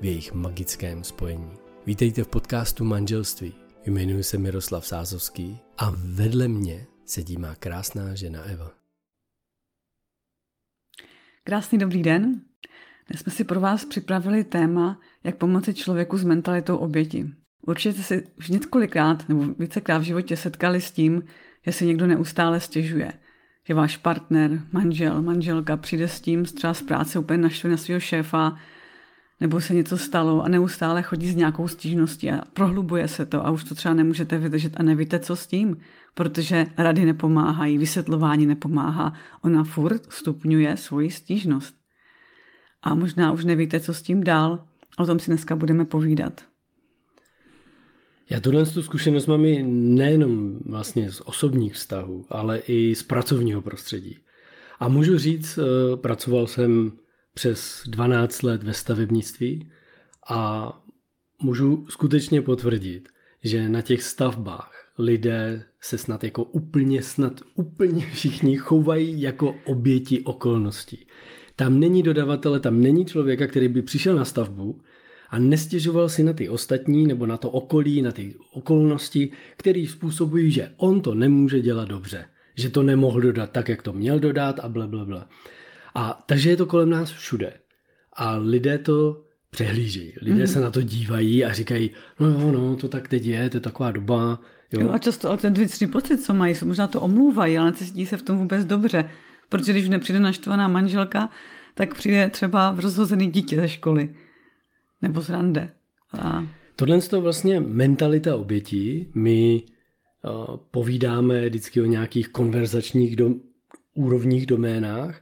v jejich magickém spojení. Vítejte v podcastu Manželství. Jmenuji se Miroslav Sázovský a vedle mě sedí má krásná žena Eva. Krásný dobrý den. Dnes jsme si pro vás připravili téma, jak pomoci člověku s mentalitou oběti. Určitě si už několikrát nebo vícekrát v životě setkali s tím, že si někdo neustále stěžuje. Že váš partner, manžel, manželka přijde s tím třeba z práce úplně naštve na svého šéfa, nebo se něco stalo a neustále chodí s nějakou stížností a prohlubuje se to a už to třeba nemůžete vydržet a nevíte, co s tím, protože rady nepomáhají, vysvětlování nepomáhá. Ona furt stupňuje svoji stížnost. A možná už nevíte, co s tím dál. O tom si dneska budeme povídat. Já tuhle tu zkušenost mám nejenom vlastně z osobních vztahů, ale i z pracovního prostředí. A můžu říct, eh, pracoval jsem přes 12 let ve stavebnictví a můžu skutečně potvrdit, že na těch stavbách lidé se snad jako úplně, snad úplně všichni chovají jako oběti okolností. Tam není dodavatele, tam není člověka, který by přišel na stavbu a nestěžoval si na ty ostatní nebo na to okolí, na ty okolnosti, které způsobují, že on to nemůže dělat dobře, že to nemohl dodat tak, jak to měl dodat a ble, ble, ble. A takže je to kolem nás všude. A lidé to přehlížejí. Lidé mm. se na to dívají a říkají, no jo, no, to tak teď je, to je taková doba. Jo. jo a často ale ten vnitřní pocit, co mají, možná to omlouvají, ale cítí se v tom vůbec dobře. Protože když nepřijde naštvaná manželka, tak přijde třeba v rozhozený dítě ze školy. Nebo z rande. A... Tohle je vlastně mentalita obětí. My uh, povídáme vždycky o nějakých konverzačních do, úrovních doménách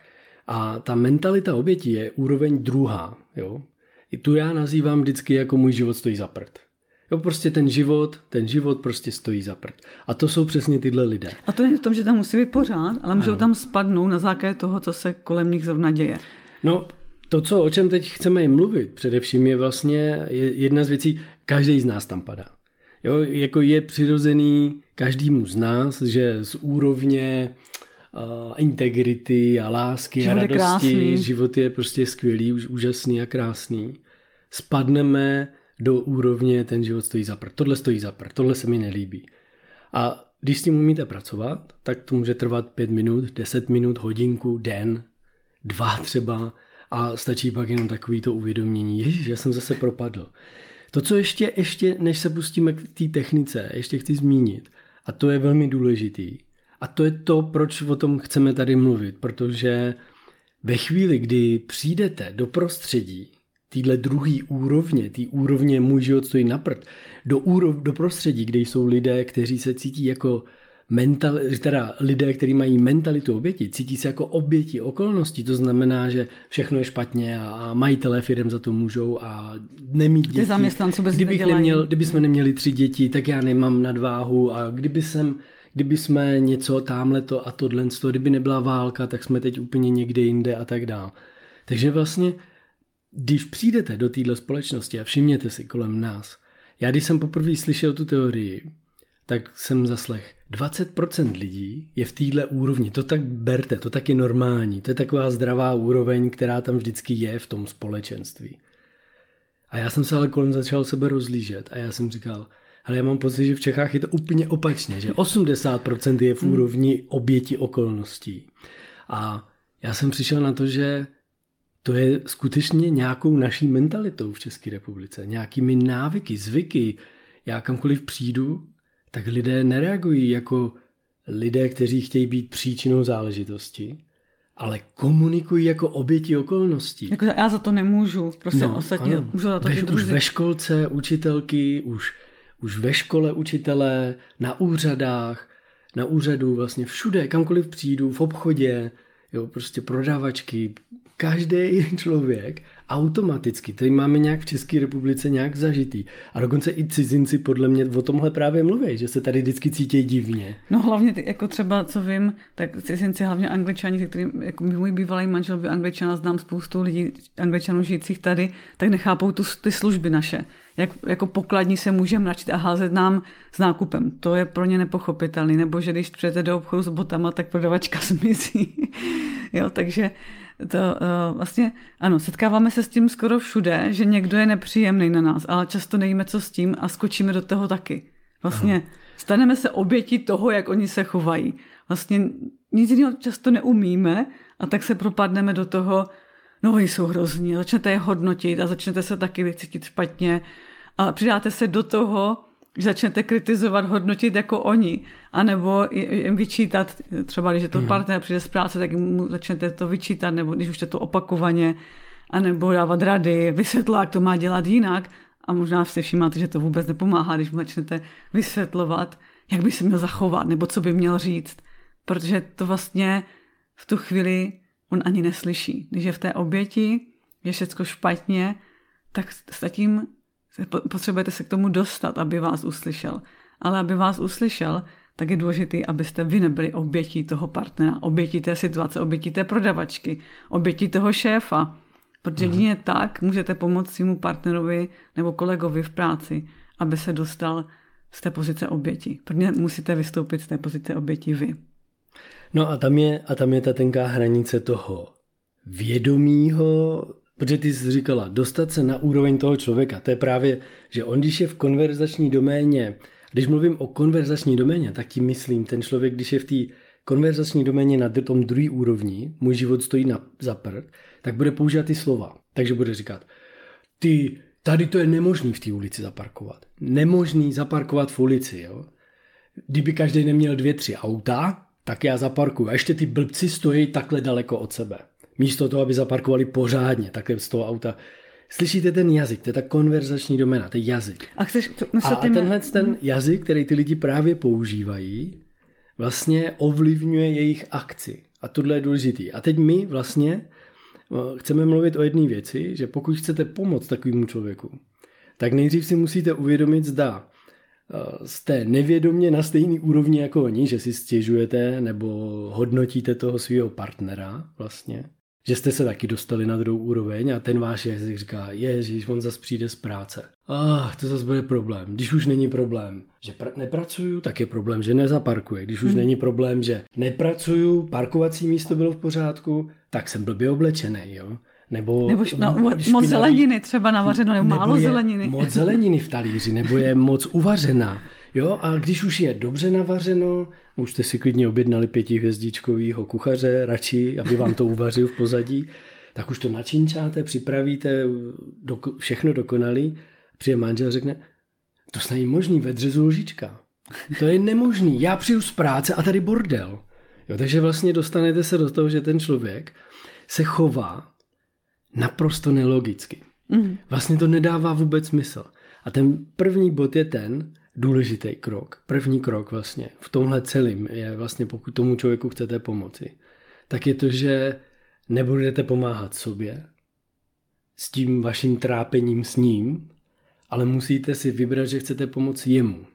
a ta mentalita obětí je úroveň druhá. Jo? I tu já nazývám vždycky jako můj život stojí za prd. Jo, prostě ten život, ten život prostě stojí za prd. A to jsou přesně tyhle lidé. A to je v tom, že tam musí být pořád, ale můžou ano. tam spadnout na základě toho, co se kolem nich zrovna děje. No, to, co, o čem teď chceme jim mluvit, především je vlastně jedna z věcí, každý z nás tam padá. Jo, jako je přirozený každému z nás, z, z úrovně uh, integrity a lásky život a radosti. Krásný. Život je prostě skvělý, už, úžasný a krásný. Spadneme do úrovně, ten život stojí za prd. Tohle stojí za prd, tohle se mi nelíbí. A když s tím umíte pracovat, tak to může trvat pět minut, deset minut, hodinku, den, dva třeba a stačí pak jenom takový to uvědomění, ježiš, já jsem zase propadl. To, co ještě, ještě než se pustíme k té technice, ještě chci zmínit, a to je velmi důležitý, a to je to, proč o tom chceme tady mluvit, protože ve chvíli, kdy přijdete do prostředí, týhle druhý úrovně, tý úrovně můj život stojí na prd, do, úrov, do prostředí, kde jsou lidé, kteří se cítí jako mental, teda lidé, kteří mají mentalitu oběti, cítí se jako oběti okolností, to znamená, že všechno je špatně a, a majitelé firm za to můžou a nemít děti. Bez Kdybych neměl, kdyby jsme neměli tři děti, tak já nemám nadváhu a kdyby jsem kdyby jsme něco tamhle to a tohle, kdyby nebyla válka, tak jsme teď úplně někde jinde a tak dál. Takže vlastně, když přijdete do téhle společnosti a všimněte si kolem nás, já když jsem poprvé slyšel tu teorii, tak jsem zaslech, 20% lidí je v téhle úrovni, to tak berte, to tak je normální, to je taková zdravá úroveň, která tam vždycky je v tom společenství. A já jsem se ale kolem začal sebe rozlížet a já jsem říkal, ale já mám pocit, že v Čechách je to úplně opačně, že 80% je v hmm. úrovni oběti okolností. A já jsem přišel na to, že to je skutečně nějakou naší mentalitou v České republice, nějakými návyky, zvyky, já kamkoliv přijdu, tak lidé nereagují jako lidé, kteří chtějí být příčinou záležitosti, ale komunikují jako oběti okolností. Jako já za to nemůžu, prostě no, ostatně ano. můžu za to Ve, Už ve školce učitelky, už, už ve škole učitelé, na úřadách, na úřadu, vlastně všude, kamkoliv přijdu, v obchodě, jo, prostě prodávačky, každý člověk automaticky, tady máme nějak v České republice nějak zažitý. A dokonce i cizinci podle mě o tomhle právě mluví, že se tady vždycky cítí divně. No hlavně, jako třeba, co vím, tak cizinci, hlavně angličani, který, jako můj bývalý manžel byl angličana, znám spoustu lidí, angličanů žijících tady, tak nechápou tu, ty služby naše. Jak jako pokladní se můžeme načít a házet nám s nákupem. To je pro ně nepochopitelný. Nebo že když přijete do obchodu s botama, tak prodavačka zmizí. jo, takže to uh, vlastně, ano, setkáváme se s tím skoro všude, že někdo je nepříjemný na nás, ale často nevíme, co s tím a skočíme do toho taky. Vlastně Aha. staneme se obětí toho, jak oni se chovají. Vlastně nic jiného často neumíme a tak se propadneme do toho, no jsou hrozní, začnete je hodnotit a začnete se taky cítit špatně a přidáte se do toho, že začnete kritizovat, hodnotit jako oni, anebo jim vyčítat, třeba když je to mhm. partner přijde z práce, tak mu začnete to vyčítat, nebo když už je to opakovaně, anebo dávat rady, vysvětlovat, jak to má dělat jinak. A možná si všimáte, že to vůbec nepomáhá, když mu začnete vysvětlovat, jak by se měl zachovat, nebo co by měl říct. Protože to vlastně v tu chvíli on ani neslyší. Když je v té oběti, je všechno špatně, tak s tím potřebujete se k tomu dostat, aby vás uslyšel. Ale aby vás uslyšel, tak je důležité, abyste vy nebyli obětí toho partnera, obětí té situace, obětí té prodavačky, obětí toho šéfa. Protože mhm. jedině tak můžete pomoct svému partnerovi nebo kolegovi v práci, aby se dostal z té pozice oběti. Protože musíte vystoupit z té pozice oběti vy. No a tam je, a tam je ta tenká hranice toho vědomího Protože ty jsi říkala, dostat se na úroveň toho člověka, to je právě, že on, když je v konverzační doméně, když mluvím o konverzační doméně, tak tím myslím, ten člověk, když je v té konverzační doméně na tom druhý úrovni, můj život stojí na zaprt, tak bude používat ty slova. Takže bude říkat, ty, tady to je nemožný v té ulici zaparkovat. Nemožný zaparkovat v ulici, jo. Kdyby každý neměl dvě, tři auta, tak já zaparkuju. A ještě ty blbci stojí takhle daleko od sebe místo toho, aby zaparkovali pořádně takhle z toho auta. Slyšíte ten jazyk, to je ta konverzační domena, to je jazyk. A, chceš, to, a, a tenhle ten jazyk, který ty lidi právě používají, vlastně ovlivňuje jejich akci. A tohle je důležitý. A teď my vlastně eh, chceme mluvit o jedné věci, že pokud chcete pomoct takovému člověku, tak nejdřív si musíte uvědomit, zda eh, jste nevědomě na stejný úrovni jako oni, že si stěžujete nebo hodnotíte toho svého partnera vlastně, že jste se taky dostali na druhou úroveň a ten váš jazyk říká, ježiš, on zase přijde z práce. Ah, to zase bude problém. Když už není problém, že pr- nepracuju, tak je problém, že nezaparkuje. Když už hmm. není problém, že nepracuju, parkovací místo bylo v pořádku, tak jsem blbě oblečený, jo. Nebo, nebo no, moc špinavý, zeleniny třeba navařeno, nebo, nebo málo zeleniny. Moc zeleniny v talíři, nebo je moc uvařená. Jo, a když už je dobře navařeno, už jste si klidně objednali pětihvězdičkovýho kuchaře radši, aby vám to uvařil v pozadí, tak už to načinčáte, připravíte, do, všechno dokonalý. Přijde manžel řekne, to snad možný, ve dřezu lžička. To je nemožný, já přijdu z práce a tady bordel. Jo, takže vlastně dostanete se do toho, že ten člověk se chová naprosto nelogicky. Mm. Vlastně to nedává vůbec smysl. A ten první bod je ten, důležitý krok, první krok vlastně v tomhle celém je vlastně, pokud tomu člověku chcete pomoci, tak je to, že nebudete pomáhat sobě s tím vaším trápením s ním, ale musíte si vybrat, že chcete pomoci jemu.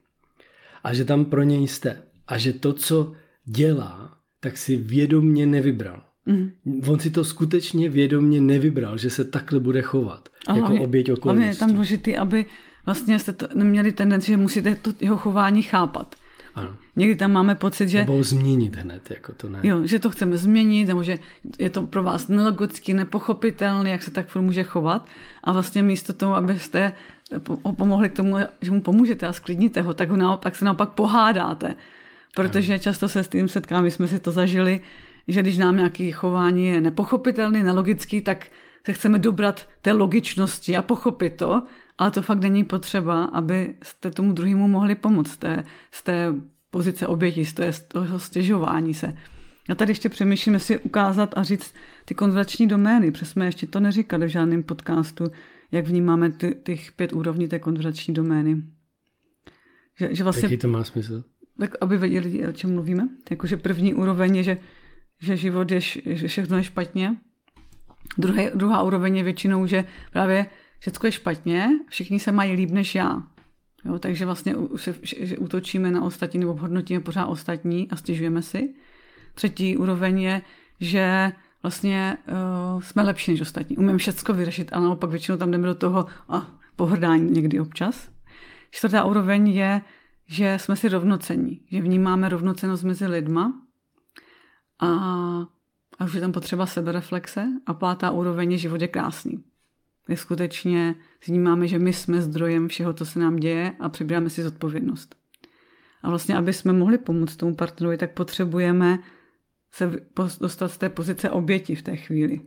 A že tam pro něj jste. A že to, co dělá, tak si vědomně nevybral. Mm. On si to skutečně vědomně nevybral, že se takhle bude chovat. A jako oběť okolností. je tam důležitý, aby vlastně jste to neměli tendenci, že musíte to jeho chování chápat. Ano. Někdy tam máme pocit, že... Nebo změnit hned, jako to ne. Jo, že to chceme změnit, nebo že je to pro vás nelogicky, nepochopitelné, jak se tak může chovat. A vlastně místo toho, abyste ho pomohli k tomu, že mu pomůžete a sklidníte ho, tak ho naopak se naopak pohádáte. Protože ano. často se s tím setkám, my jsme si to zažili, že když nám nějaké chování je nepochopitelný, nelogický, tak se chceme dobrat té logičnosti a pochopit to, ale to fakt není potřeba, aby jste tomu druhému mohli pomoct z té, z té pozice oběti, z, té, z toho stěžování se. Já tady ještě přemýšlím, jestli ukázat a říct ty konverzační domény, protože jsme ještě to neříkali v žádném podcastu, jak vnímáme ty, těch pět úrovní té konverzační domény. Že, že vlastně, Jaký to má smysl? Tak aby věděli, o čem mluvíme. Jakože první úroveň je, že, že život je, že všechno je špatně. Druhé, druhá úroveň je většinou, že právě všechno je špatně, všichni se mají líp než já. Jo, takže vlastně že, že útočíme na ostatní nebo hodnotíme pořád ostatní a stěžujeme si. Třetí úroveň je, že vlastně uh, jsme lepší než ostatní. Umím všechno vyřešit a naopak většinou tam jdeme do toho a pohrdání někdy občas. Čtvrtá úroveň je, že jsme si rovnocení, že vnímáme rovnocenost mezi lidma a, a už je tam potřeba sebereflexe. A pátá úroveň je život je krásný. Kde skutečně vnímáme, že my jsme zdrojem všeho, co se nám děje a přibíráme si zodpovědnost. A vlastně, aby jsme mohli pomoct tomu partnerovi, tak potřebujeme se dostat z té pozice oběti v té chvíli.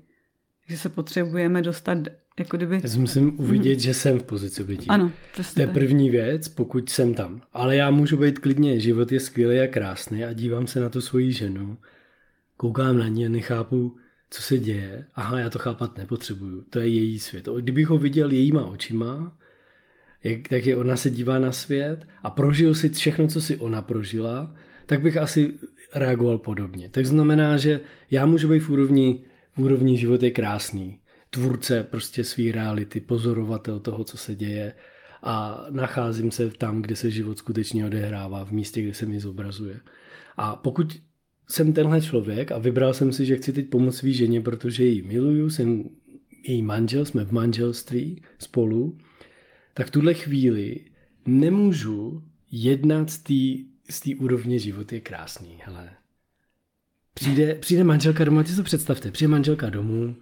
Že se potřebujeme dostat jako kdyby... Já musím uvidět, mm. že jsem v pozici oběti. Ano, přesně. To je první věc, pokud jsem tam. Ale já můžu být klidně, život je skvělý a krásný a dívám se na tu svoji ženu, koukám na a nechápu, co se děje. Aha, já to chápat nepotřebuju. To je její svět. Kdybych ho viděl jejíma očima, jak, tak je ona se dívá na svět a prožil si všechno, co si ona prožila, tak bych asi reagoval podobně. Tak znamená, že já můžu být v úrovni, v úrovni život je krásný. Tvůrce prostě své reality, pozorovatel toho, co se děje a nacházím se tam, kde se život skutečně odehrává, v místě, kde se mi zobrazuje. A pokud jsem tenhle člověk a vybral jsem si, že chci teď pomoct svý ženě, protože ji miluju, jsem její manžel, jsme v manželství spolu, tak v tuhle chvíli nemůžu jednat z té z té úrovně život je krásný, hele. Přijde, přijde manželka domů, ty si to představte, přijde manželka domů,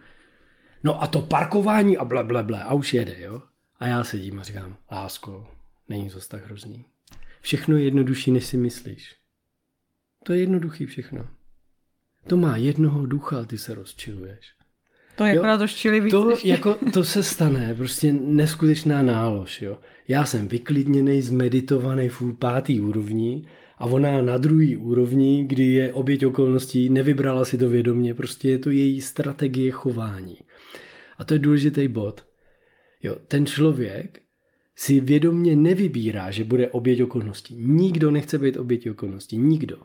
no a to parkování a ble, ble, ble, a už jede, jo. A já sedím a říkám, lásko, není to tak hrozný. Všechno je jednodušší, než si myslíš. To je jednoduchý všechno. To má jednoho ducha a ty se rozčiluješ. To je akorát doščili víc. To, jako, to se stane, prostě neskutečná nálož. Jo. Já jsem vyklidněný, zmeditovaný v pátý úrovni a ona na druhý úrovni, kdy je oběť okolností, nevybrala si to vědomě, prostě je to její strategie chování. A to je důležitý bod. Jo, ten člověk si vědomě nevybírá, že bude oběť okolností. Nikdo nechce být oběť okolností. Nikdo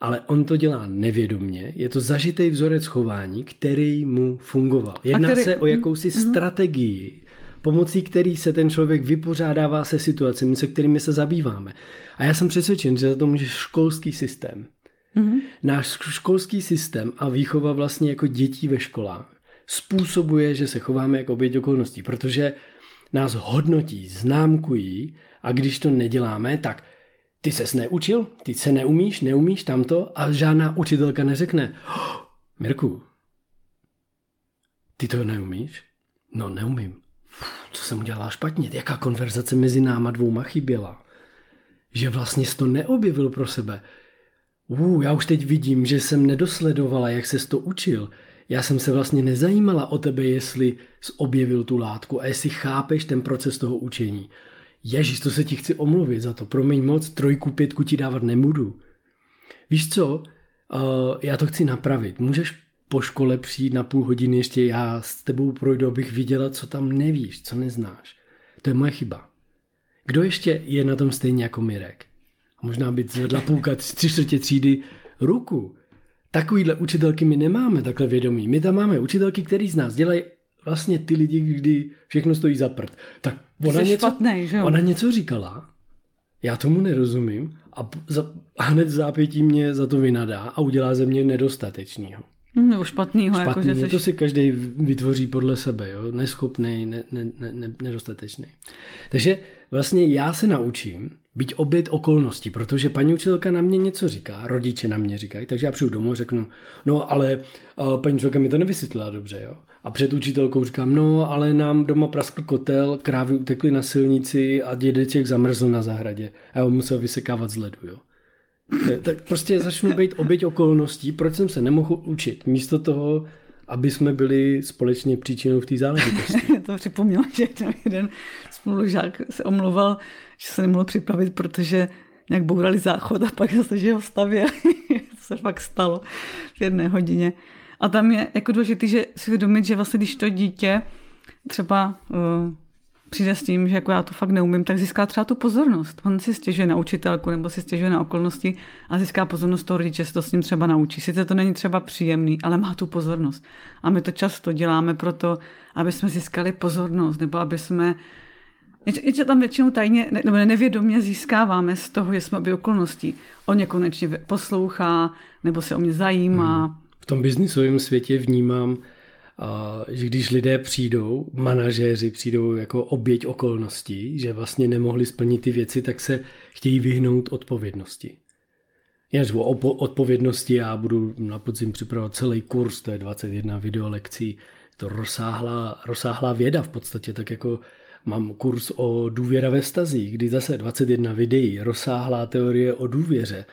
ale on to dělá nevědomně. Je to zažitý vzorec chování, který mu fungoval. Jedná který... se o jakousi mm-hmm. strategii, pomocí který se ten člověk vypořádává se situacemi, se kterými se zabýváme. A já jsem přesvědčen, že za to může školský systém. Mm-hmm. Náš školský systém a výchova vlastně jako dětí ve školách způsobuje, že se chováme jako oběť okolností, protože nás hodnotí, známkují a když to neděláme, tak ty ses neučil, ty se neumíš, neumíš tamto a žádná učitelka neřekne, oh, Mirku, ty to neumíš? No neumím. Co jsem udělala špatně? Jaká konverzace mezi náma dvouma chyběla? Že vlastně jsi to neobjevil pro sebe. Uh, já už teď vidím, že jsem nedosledovala, jak se to učil. Já jsem se vlastně nezajímala o tebe, jestli jsi objevil tu látku a jestli chápeš ten proces toho učení. Ježíš, to se ti chci omluvit za to, promiň moc, trojku, pětku ti dávat nebudu. Víš co, uh, já to chci napravit. Můžeš po škole přijít na půl hodiny ještě, já s tebou projdu, abych viděla, co tam nevíš, co neznáš. To je moje chyba. Kdo ještě je na tom stejně jako Mirek? A možná by zvedla půlka, tři čtvrtě třídy ruku. Takovýhle učitelky my nemáme takhle vědomí. My tam máme učitelky, který z nás dělají vlastně ty lidi, kdy všechno stojí za prd. Tak ona něco, špatnej, že ona něco říkala, já tomu nerozumím a, za, a hned v zápětí mě za to vynadá a udělá ze mě nedostatečného. Nebo špatnýho. Špatný, jako, že to si každý vytvoří podle sebe, jo? neschopný, ne, ne, ne, nedostatečný. Takže vlastně já se naučím být obět okolností, protože paní učitelka na mě něco říká, rodiče na mě říkají, takže já přijdu domů a řeknu, no ale uh, paní učitelka mi to nevysvětlila dobře, jo. A před učitelkou říkám, no ale nám doma praskl kotel, krávy utekly na silnici a dědeček zamrzl na zahradě a on musel vysekávat z ledu, jo. Tak prostě začnu být oběť okolností, proč jsem se nemohl učit. Místo toho, aby jsme byli společně příčinou v té záležitosti. to připomněl, že jeden spolužák se omluval, že se nemohl připravit, protože nějak bourali záchod a pak zase, že ho stavěli. to se fakt stalo v jedné hodině. A tam je jako důležité, že si uvědomit, že vlastně když to dítě třeba uh, přijde s tím, že jako já to fakt neumím, tak získá třeba tu pozornost. On si stěžuje na učitelku nebo si stěžuje na okolnosti a získá pozornost toho rodiče, se to s ním třeba naučí. Sice to není třeba příjemný, ale má tu pozornost. A my to často děláme proto, aby jsme získali pozornost nebo aby jsme že tam většinou tajně nebo nevědomě získáváme z toho, že jsme obě okolností. On mě konečně poslouchá, nebo se o mě zajímá. Hmm. Tom biznisovém světě vnímám, že když lidé přijdou, manažéři přijdou jako oběť okolností, že vlastně nemohli splnit ty věci, tak se chtějí vyhnout odpovědnosti. Řvu o odpovědnosti, já budu na podzim připravovat celý kurz, to je 21 videolekcí, to rozsáhlá, rozsáhlá věda v podstatě, tak jako mám kurz o důvěra ve stazích, kdy zase 21 videí, rozsáhlá teorie o důvěře,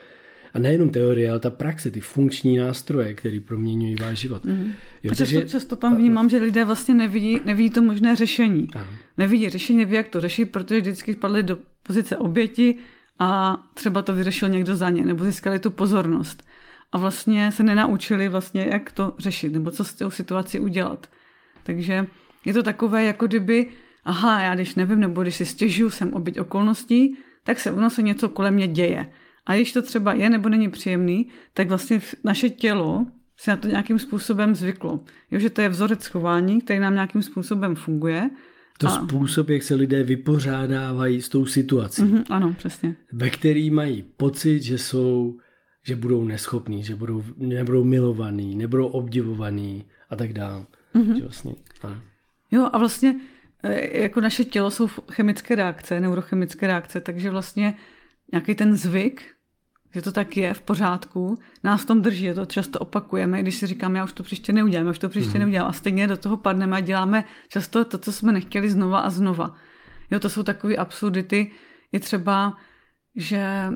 a nejenom teorie, ale ta praxe, ty funkční nástroje, které proměňují váš život. Mm. Jo, často, takže... často tam vnímám, že lidé vlastně nevidí, nevidí to možné řešení. Aha. Nevidí řešení, neví, jak to řešit, protože vždycky spadli do pozice oběti a třeba to vyřešil někdo za ně, nebo získali tu pozornost. A vlastně se nenaučili vlastně, jak to řešit, nebo co s tou situací udělat. Takže je to takové, jako kdyby, aha, já když nevím, nebo když si stěžuju, jsem oběť okolností, tak se ono se něco kolem mě děje. A když to třeba je nebo není příjemný, tak vlastně naše tělo si na to nějakým způsobem zvyklo. Jo, že to je vzorec chování, který nám nějakým způsobem funguje. To a... způsob, jak se lidé vypořádávají s tou situací. Mm-hmm, ano, přesně. Ve který mají pocit, že jsou, že budou neschopní, že budou, nebudou milovaný, nebudou obdivovaný a tak dále. Mm-hmm. Vlastně, Jo, a vlastně e, jako naše tělo jsou chemické reakce, neurochemické reakce, takže vlastně nějaký ten zvyk, že to tak je v pořádku, nás v tom drží, to často opakujeme, když si říkáme, já už to příště neudělám, já už to příště mm-hmm. neudělám a stejně do toho padneme a děláme často to, co jsme nechtěli znova a znova. Jo, to jsou takové absurdity, je třeba, že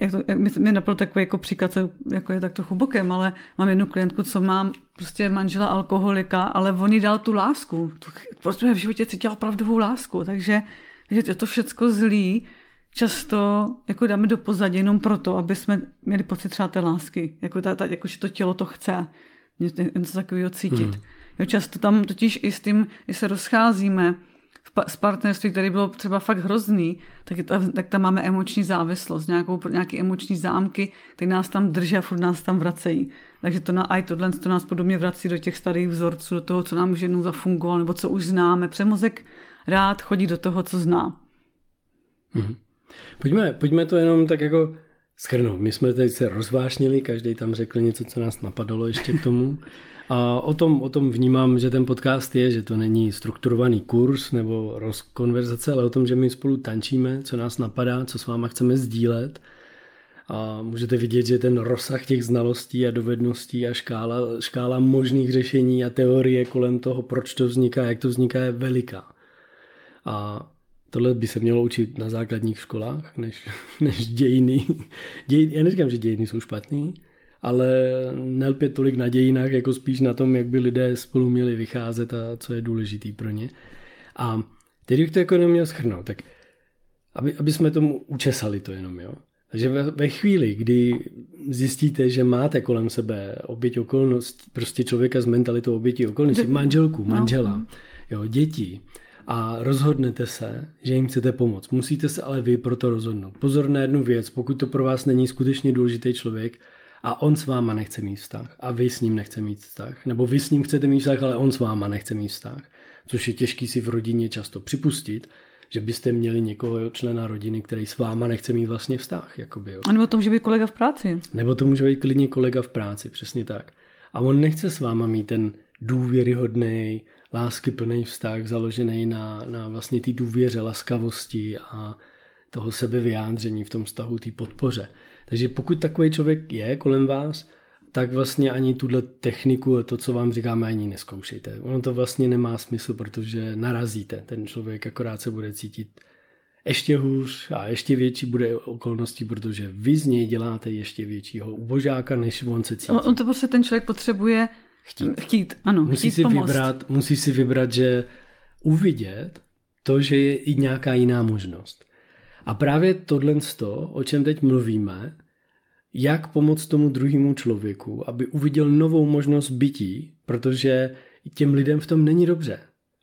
jak to, jak mi, mi napadl takový jako příklad, co jako je tak trochu bokem, ale mám jednu klientku, co mám prostě manžela alkoholika, ale on jí dal tu lásku. Prostě v životě cítila opravdovou lásku, takže že je to všecko zlý, často jako dáme do pozadí jenom proto, aby jsme měli pocit třeba té lásky, jako, ta, ta, jako že to tělo to chce, něco takového cítit. Hmm. Jo, často tam totiž i s tím, když se rozcházíme s partnerství, které bylo třeba fakt hrozný, tak, to, tak tam máme emoční závislost, nějakou, nějaké emoční zámky, které nás tam drží a furt nás tam vracejí. Takže to na, aj tohle to nás podobně vrací do těch starých vzorců, do toho, co nám už jednou zafungovalo, nebo co už známe. Přemozek rád chodí do toho, co zná. Hmm. Pojďme, pojďme to jenom tak jako schrnout. My jsme teď se rozvášnili, každý tam řekl něco, co nás napadalo ještě k tomu. A o tom, o tom vnímám, že ten podcast je, že to není strukturovaný kurz nebo rozkonverzace, ale o tom, že my spolu tančíme, co nás napadá, co s váma chceme sdílet. A můžete vidět, že ten rozsah těch znalostí a dovedností a škála, škála možných řešení a teorie kolem toho, proč to vzniká, jak to vzniká, je veliká. A Tohle by se mělo učit na základních školách, než, než dějiny. Děj, já neříkám, že dějiny jsou špatný, ale nelpět tolik na dějinách, jako spíš na tom, jak by lidé spolu měli vycházet a co je důležitý pro ně. A teď bych to jako neměl schrnout, tak aby, aby jsme tomu učesali to jenom, jo. Takže ve, ve chvíli, kdy zjistíte, že máte kolem sebe oběť okolností, prostě člověka s mentalitou oběti okolností, manželku, no. manžela, jo, děti, a rozhodnete se, že jim chcete pomoct. Musíte se ale vy proto rozhodnout. Pozor na jednu věc, pokud to pro vás není skutečně důležitý člověk a on s váma nechce mít vztah a vy s ním nechce mít vztah, nebo vy s ním chcete mít vztah, ale on s váma nechce mít vztah, což je těžký si v rodině často připustit, že byste měli někoho člena rodiny, který s váma nechce mít vlastně vztah. Jakoby, jo. A nebo to může být kolega v práci. Nebo to může být klidně kolega v práci, přesně tak. A on nechce s váma mít ten důvěryhodný, láskyplný vztah založený na, na vlastně té důvěře, laskavosti a toho sebevyjádření v tom vztahu, té podpoře. Takže pokud takový člověk je kolem vás, tak vlastně ani tuhle techniku, to, co vám říkáme, ani neskoušejte. Ono to vlastně nemá smysl, protože narazíte. Ten člověk akorát se bude cítit ještě hůř a ještě větší bude okolností, protože vy z něj děláte ještě většího ubožáka, než on se cítí. On to prostě ten člověk potřebuje chtít. Chtít, ano. Musí chtít si, pomoct. vybrat, musí si vybrat, že uvidět to, že je i nějaká jiná možnost. A právě tohle, o čem teď mluvíme, jak pomoct tomu druhému člověku, aby uviděl novou možnost bytí, protože těm lidem v tom není dobře.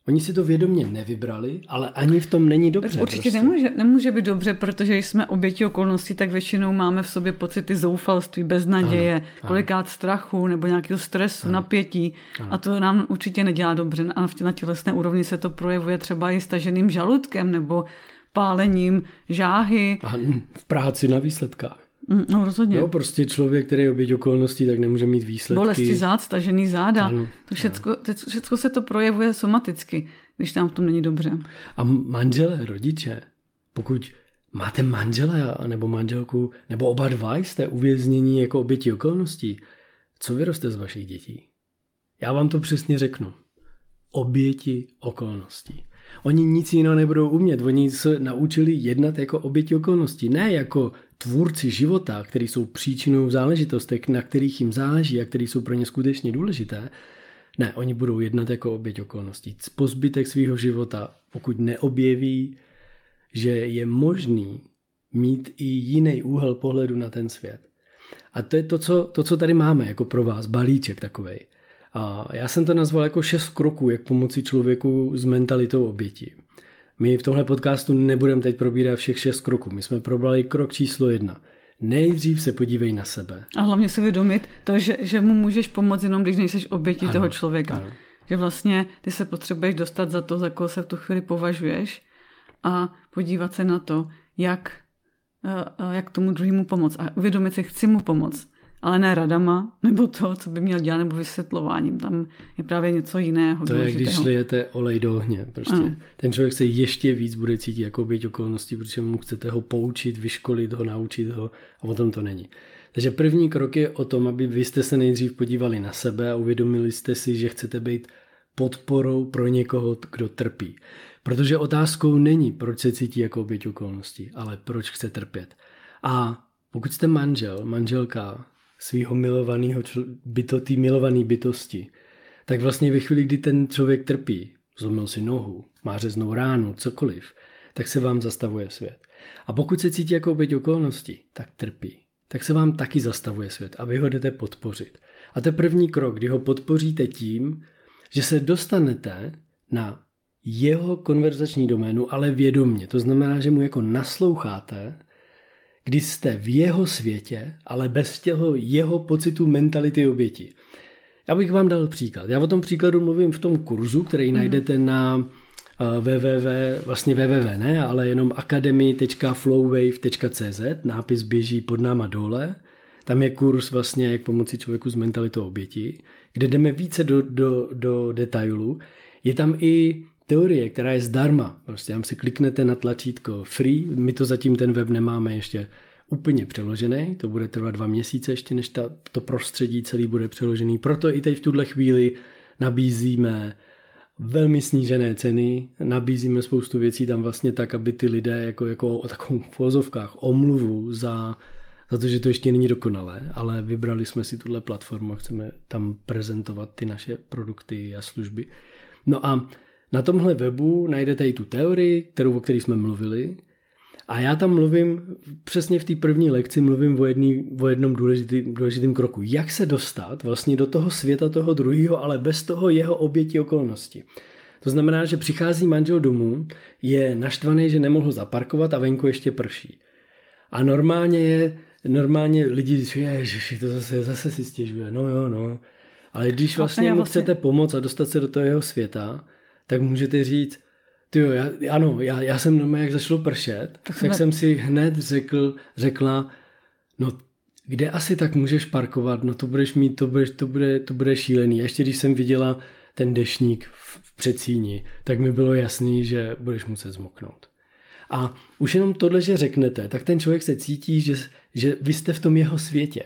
Oni si to vědomě nevybrali, ale ani v tom není dobře. Určitě prostě. nemůže, nemůže být dobře, protože jsme oběti okolností, tak většinou máme v sobě pocity zoufalství, beznaděje, ano, kolikrát ano. strachu nebo nějakého stresu, ano. napětí. Ano. A to nám určitě nedělá dobře. A na tělesné úrovni se to projevuje třeba i staženým žaludkem nebo pálením žáhy. A v práci na výsledkách. Mm, no rozhodně. Jo, prostě člověk, který je oběť okolností, tak nemůže mít výsledky. Bolesti zád, stažený záda. Ano, to všecko, všecko se to projevuje somaticky, když tam v tom není dobře. A manželé, rodiče, pokud máte manžela nebo manželku, nebo oba dva jste uvěznění jako oběti okolností, co vyroste z vašich dětí? Já vám to přesně řeknu. Oběti okolností. Oni nic jiného nebudou umět. Oni se naučili jednat jako oběti okolností, ne jako tvůrci života, který jsou příčinou záležitostech, na kterých jim záleží a které jsou pro ně skutečně důležité. Ne, oni budou jednat jako oběť okolností. Po zbytek svého života, pokud neobjeví, že je možný mít i jiný úhel pohledu na ten svět. A to je to, co, to, co tady máme jako pro vás, balíček takovej. A já jsem to nazval jako šest kroků, jak pomoci člověku s mentalitou oběti. My v tomhle podcastu nebudeme teď probírat všech šest kroků. My jsme probrali krok číslo jedna. Nejdřív se podívej na sebe. A hlavně si vědomit to, že, že mu můžeš pomoct jenom, když nejseš obětí ano, toho člověka. Ano. Že vlastně ty se potřebuješ dostat za to, za koho se v tu chvíli považuješ a podívat se na to, jak, eh, eh, jak tomu druhému pomoct. A uvědomit si, chci mu pomoct ale ne radama, nebo to, co by měl dělat, nebo vysvětlováním. Tam je právě něco jiného. To je, když lijete olej do ohně. Prostě. Ano. Ten člověk se ještě víc bude cítit jako být okolností, protože mu chcete ho poučit, vyškolit ho, naučit ho a o tom to není. Takže první krok je o tom, aby vy jste se nejdřív podívali na sebe a uvědomili jste si, že chcete být podporou pro někoho, kdo trpí. Protože otázkou není, proč se cítí jako oběť okolností, ale proč chce trpět. A pokud jste manžel, manželka, svého milovaného byto, tý milované bytosti, tak vlastně ve chvíli, kdy ten člověk trpí, zlomil si nohu, má řeznou ránu, cokoliv, tak se vám zastavuje svět. A pokud se cítí jako oběť okolnosti, tak trpí. Tak se vám taky zastavuje svět a vy ho jdete podpořit. A to je první krok, kdy ho podpoříte tím, že se dostanete na jeho konverzační doménu, ale vědomně. To znamená, že mu jako nasloucháte kdy jste v jeho světě, ale bez těho jeho pocitu mentality oběti. Já bych vám dal příklad. Já o tom příkladu mluvím v tom kurzu, který mm. najdete na www, vlastně www ne, ale jenom academy.flowwave.cz, nápis běží pod náma dole. Tam je kurz vlastně, jak pomoci člověku s mentalitou oběti, kde jdeme více do, do, do detailu. Je tam i teorie, která je zdarma. Prostě tam si kliknete na tlačítko free, my to zatím ten web nemáme ještě úplně přeložený, to bude trvat dva měsíce ještě, než ta, to prostředí celý bude přeložený. Proto i teď v tuhle chvíli nabízíme velmi snížené ceny, nabízíme spoustu věcí tam vlastně tak, aby ty lidé jako, jako o takovou v omluvu za, za to, že to ještě není dokonalé, ale vybrali jsme si tuhle platformu a chceme tam prezentovat ty naše produkty a služby. No a na tomhle webu najdete i tu teorii, kterou, o které jsme mluvili. A já tam mluvím, přesně v té první lekci mluvím o, jedný, o jednom důležitý, důležitým kroku. Jak se dostat vlastně do toho světa toho druhého, ale bez toho jeho oběti okolnosti. To znamená, že přichází manžel domů, je naštvaný, že nemohl zaparkovat a venku ještě prší. A normálně je, normálně lidi říkají, že to zase, zase si stěžuje, no jo, no. Ale když vlastně mu vlastně... chcete pomoct a dostat se do toho jeho světa, tak můžete říct, ty jo, já, ano, já, já jsem doma, jak zašlo pršet, tak, tak jsem si hned řekl, řekla, no kde asi tak můžeš parkovat, no to budeš mít, to, budeš, to, bude, to bude šílený. A ještě když jsem viděla ten dešník v, v předsíni, tak mi bylo jasný, že budeš muset zmoknout. A už jenom tohle, že řeknete, tak ten člověk se cítí, že, že vy jste v tom jeho světě.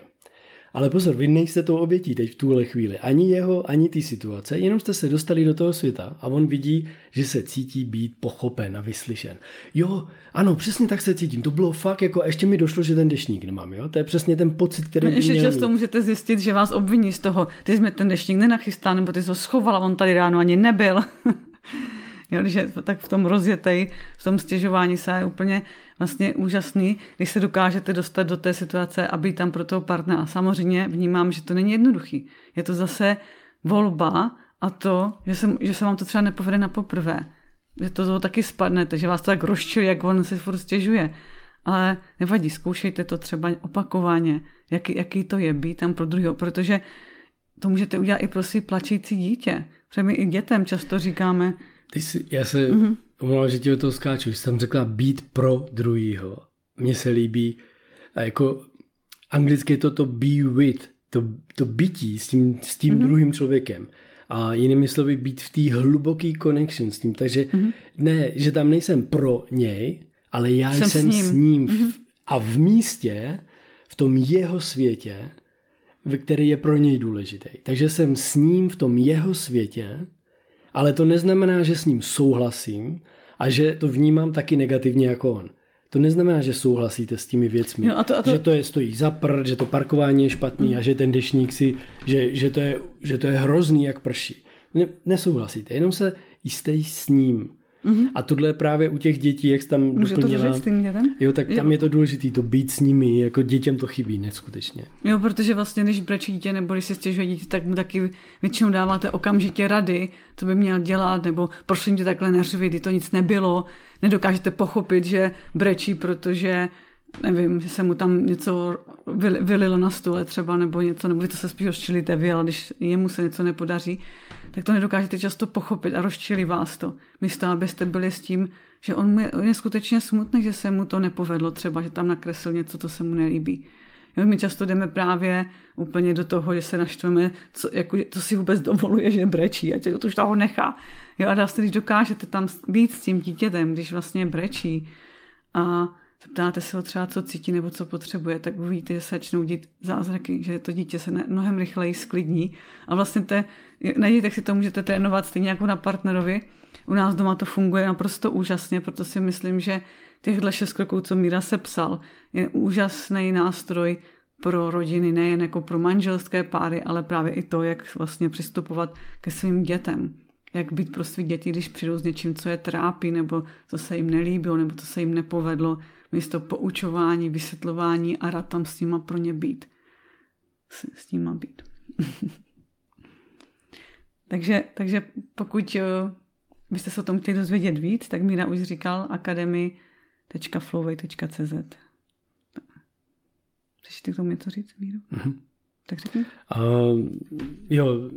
Ale pozor, vy nejste tou obětí teď v tuhle chvíli. Ani jeho, ani ty situace, jenom jste se dostali do toho světa a on vidí, že se cítí být pochopen a vyslyšen. Jo, ano, přesně tak se cítím. To bylo fakt jako, ještě mi došlo, že ten dešník nemám, jo? To je přesně ten pocit, který no, Ještě měl často mít. můžete zjistit, že vás obviní z toho, ty jsme ten dešník nenachystal, nebo ty jsi ho schovala, on tady ráno ani nebyl. jo, když je tak v tom rozjetej, v tom stěžování se je úplně vlastně úžasný, když se dokážete dostat do té situace a být tam pro toho partnera. Samozřejmě vnímám, že to není jednoduchý. Je to zase volba a to, že se, že se vám to třeba nepovede na poprvé. Že to toho taky spadnete, že vás to tak rozčilí, jak on se furt stěžuje. Ale nevadí, zkoušejte to třeba opakovaně, jaký, jaký to je být tam pro druhého, protože to můžete udělat i pro si plačící dítě. Protože my i dětem často říkáme, Ty jsi, já se mm-hmm. omlouvám, že ti do toho skáču. Jsi tam řekla být pro druhýho. Mně se líbí, a jako anglicky je to to be with, to, to bytí s tím, s tím mm-hmm. druhým člověkem. A jinými slovy být v té hluboký connection s tím. Takže mm-hmm. ne, že tam nejsem pro něj, ale já Jsem jsem, s ním. s ním v, a v místě, v tom jeho světě, který je pro něj důležitý. Takže jsem s ním v tom jeho světě, ale to neznamená, že s ním souhlasím a že to vnímám taky negativně jako on. To neznamená, že souhlasíte s těmi věcmi. Jo, a to- a to- Že to je stojí za prd, že to parkování je špatný a že ten dešník si, že, že, to, je, že to je hrozný, jak prší. Ne, nesouhlasíte, jenom se jste s ním. Mm-hmm. A tohle je právě u těch dětí, jak jsi tam může to doplnila. říct tím dětem? Jo, tak tam Jo. je to důležité, to být s nimi, jako dětem to chybí neskutečně. Jo, protože vlastně, když brečí dítě nebo když si stěžuje dítě, tak mu taky většinou dáváte okamžitě rady, co by měl dělat, nebo prosím tě takhle neřvi, to nic nebylo. Nedokážete pochopit, že brečí, protože nevím, že se mu tam něco vyl- vylilo na stole třeba, nebo něco, nebo to se spíš rozčilíte vy, ale když jemu se něco nepodaří, tak to nedokážete často pochopit a rozčilí vás to. Místo, abyste byli s tím, že on je, on je skutečně smutný, že se mu to nepovedlo, třeba, že tam nakreslil něco, co se mu nelíbí. Jo, my často jdeme právě úplně do toho, že se naštveme, co, jako, to si vůbec dovoluje, že brečí a tě to už toho nechá. Jo, a vlastně, když dokážete tam být s tím dítětem, když vlastně brečí a zeptáte se ho třeba, co cítí nebo co potřebuje, tak uvidíte, že se začnou dít zázraky, že to dítě se mnohem rychleji sklidní. A vlastně te, na dětech si to můžete trénovat stejně jako na partnerovi. U nás doma to funguje naprosto úžasně, proto si myslím, že těchhle šest kroků, co Míra sepsal, je úžasný nástroj pro rodiny, nejen jako pro manželské páry, ale právě i to, jak vlastně přistupovat ke svým dětem. Jak být pro svý děti, když přijdou s něčím, co je trápí, nebo co se jim nelíbilo, nebo co se jim nepovedlo, místo poučování, vysvětlování a rad tam s nima pro ně být. S, s nima být. takže, takže pokud uh, byste se o tom chtěli dozvědět víc, tak Míra už říkal academy.flowway.cz Chceš ty k tomu něco říct, Míro? Mhm. Tak řekni. Uh, jo,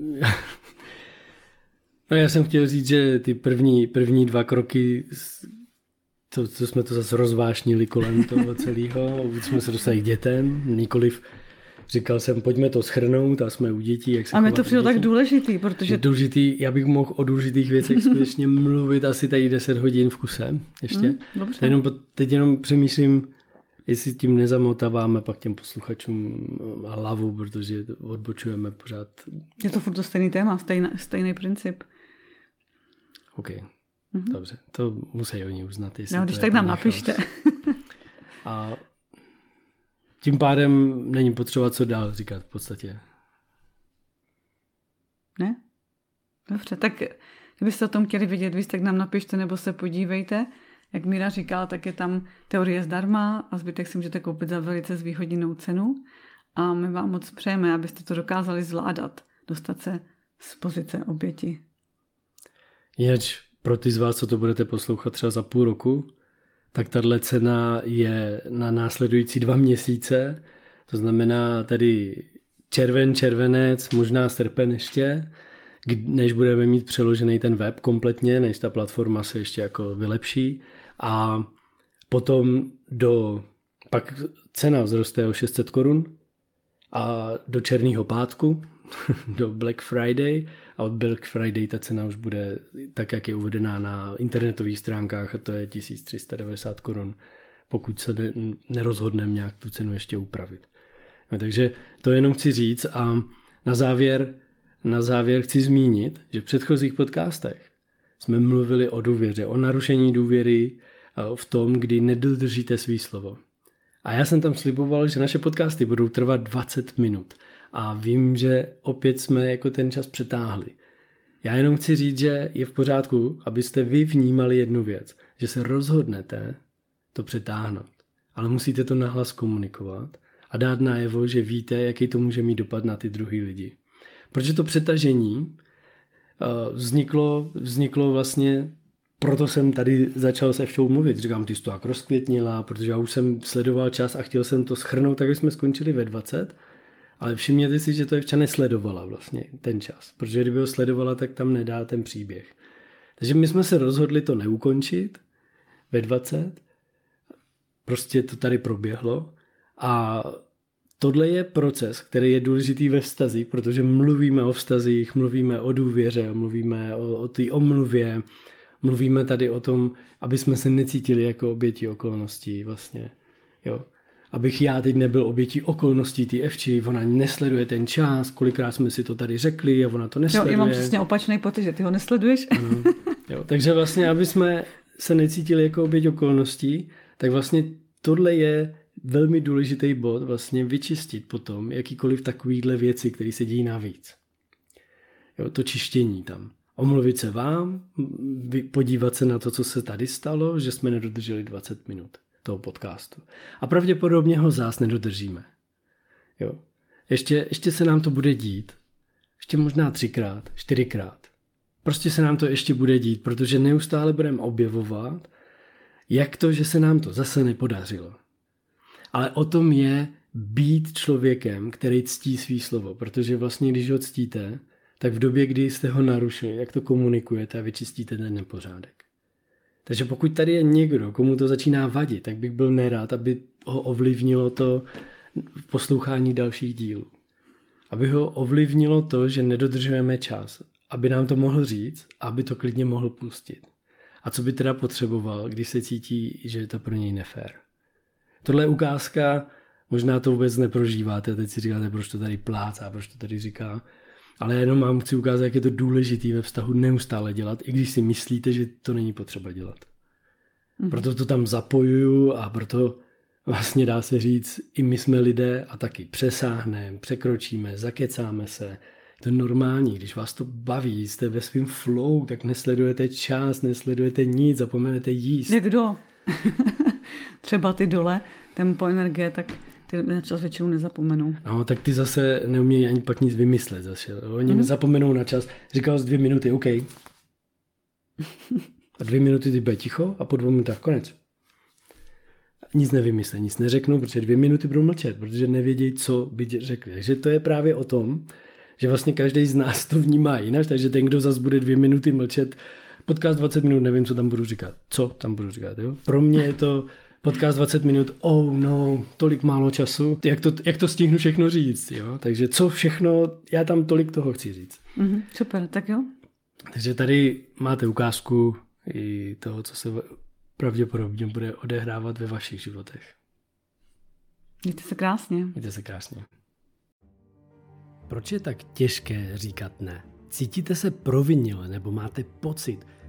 no já jsem chtěl říct, že ty první, první dva kroky, to, co jsme to zase rozvášnili kolem toho celého, už jsme se dostali k dětem, nikoliv říkal jsem, pojďme to schrnout a jsme u dětí, jak se A mi chovat to přijde tak důležitý, protože Že důležitý, já bych mohl o důležitých věcech skutečně mluvit asi tady 10 hodin v kuse ještě. Hm, dobře. Teď jenom, teď jenom přemýšlím, jestli tím nezamotáváme pak těm posluchačům hlavu, protože odbočujeme pořád. je to furt to stejný téma, stejný, stejný princip. OK, dobře, to musí oni uznat. Jestli No, když tak nám napište. A tím pádem není potřeba co dál říkat v podstatě. Ne? Dobře, tak kdybyste o tom chtěli vědět víc, tak nám napište nebo se podívejte. Jak Míra říkala, tak je tam teorie zdarma a zbytek si můžete koupit za velice zvýhodněnou cenu. A my vám moc přejeme, abyste to dokázali zvládat, dostat se z pozice oběti. Jinak pro ty z vás, co to budete poslouchat třeba za půl roku, tak tahle cena je na následující dva měsíce. To znamená tady červen, červenec, možná srpen ještě, než budeme mít přeložený ten web kompletně, než ta platforma se ještě jako vylepší. A potom do, pak cena vzroste o 600 korun a do černého pátku, do Black Friday a od Black Friday ta cena už bude tak, jak je uvedená na internetových stránkách a to je 1390 korun, pokud se ne, nerozhodneme nějak tu cenu ještě upravit. No, takže to jenom chci říct a na závěr, na závěr chci zmínit, že v předchozích podcastech jsme mluvili o důvěře, o narušení důvěry v tom, kdy nedodržíte svý slovo. A já jsem tam sliboval, že naše podcasty budou trvat 20 minut. A vím, že opět jsme jako ten čas přetáhli. Já jenom chci říct, že je v pořádku, abyste vy vnímali jednu věc, že se rozhodnete to přetáhnout. Ale musíte to nahlas komunikovat a dát najevo, že víte, jaký to může mít dopad na ty druhý lidi. Protože to přetažení eh, vzniklo, vzniklo vlastně, proto jsem tady začal se všou mluvit. Říkám, ty jsi to jak rozkvětnila, protože já už jsem sledoval čas a chtěl jsem to schrnout, tak jsme skončili ve 20. Ale všimněte si, že to Evča nesledovala vlastně ten čas, protože kdyby ho sledovala, tak tam nedá ten příběh. Takže my jsme se rozhodli to neukončit ve 20, prostě to tady proběhlo a tohle je proces, který je důležitý ve vztazích, protože mluvíme o vztazích, mluvíme o důvěře, mluvíme o, o té omluvě, mluvíme tady o tom, aby jsme se necítili jako oběti okolností vlastně. Jo abych já teď nebyl obětí okolností té Evči, ona nesleduje ten čas, kolikrát jsme si to tady řekli a ona to nesleduje. Jo, já mám přesně opačný pocit, že ty ho nesleduješ. Ano. Jo, takže vlastně, aby jsme se necítili jako oběť okolností, tak vlastně tohle je velmi důležitý bod vlastně vyčistit potom jakýkoliv takovýhle věci, které se dějí navíc. Jo, to čištění tam. Omluvit se vám, podívat se na to, co se tady stalo, že jsme nedodrželi 20 minut toho podcastu. A pravděpodobně ho zás nedodržíme. Jo. Ještě, ještě se nám to bude dít. Ještě možná třikrát, čtyřikrát. Prostě se nám to ještě bude dít, protože neustále budeme objevovat, jak to, že se nám to zase nepodařilo. Ale o tom je být člověkem, který ctí svý slovo, protože vlastně, když ho ctíte, tak v době, kdy jste ho narušili, jak to komunikujete a vyčistíte ten nepořádek. Takže pokud tady je někdo, komu to začíná vadit, tak bych byl nerad, aby ho ovlivnilo to poslouchání dalších dílů. Aby ho ovlivnilo to, že nedodržujeme čas. Aby nám to mohl říct, aby to klidně mohl pustit. A co by teda potřeboval, když se cítí, že je to pro něj nefér. Tohle je ukázka, možná to vůbec neprožíváte, teď si říkáte, proč to tady plácá, proč to tady říká, ale jenom vám chci ukázat, jak je to důležité ve vztahu neustále dělat, i když si myslíte, že to není potřeba dělat. Mm. Proto to tam zapojuju a proto vlastně dá se říct, i my jsme lidé a taky přesáhneme, překročíme, zakecáme se. To je normální, když vás to baví, jste ve svém flow, tak nesledujete čas, nesledujete nic, zapomenete jíst. Jak kdo? Třeba ty dole, tempo energie, tak ty na čas většinou nezapomenou. No, tak ty zase neumějí ani pak nic vymyslet zase. Oni mm. zapomenou na čas. Říkal jsi dvě minuty, OK. A dvě minuty ty bude ticho a po dvou minutách konec. Nic nevymysle, nic neřeknu, protože dvě minuty budou mlčet, protože nevědějí, co by řekli. Takže to je právě o tom, že vlastně každý z nás to vnímá jinak, takže ten, kdo zase bude dvě minuty mlčet, podcast 20 minut, nevím, co tam budu říkat. Co tam budu říkat, jo? Pro mě je to podcast 20 minut, oh no, tolik málo času, jak to, jak to stihnu všechno říct, jo? Takže co všechno, já tam tolik toho chci říct. Mm-hmm, super, tak jo. Takže tady máte ukázku i toho, co se pravděpodobně bude odehrávat ve vašich životech. Mějte se krásně. Mějte se krásně. Proč je tak těžké říkat ne? Cítíte se provinile nebo máte pocit,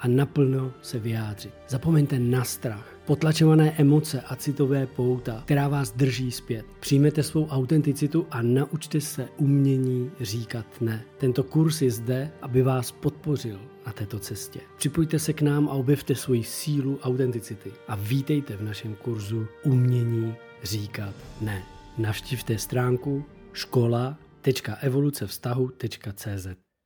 a naplno se vyjádřit. Zapomeňte na strach, potlačované emoce a citové pouta, která vás drží zpět. Přijmete svou autenticitu a naučte se umění říkat ne. Tento kurz je zde, aby vás podpořil na této cestě. Připojte se k nám a objevte svoji sílu autenticity a vítejte v našem kurzu Umění říkat ne. Navštivte stránku škola.evolucevztahu.cz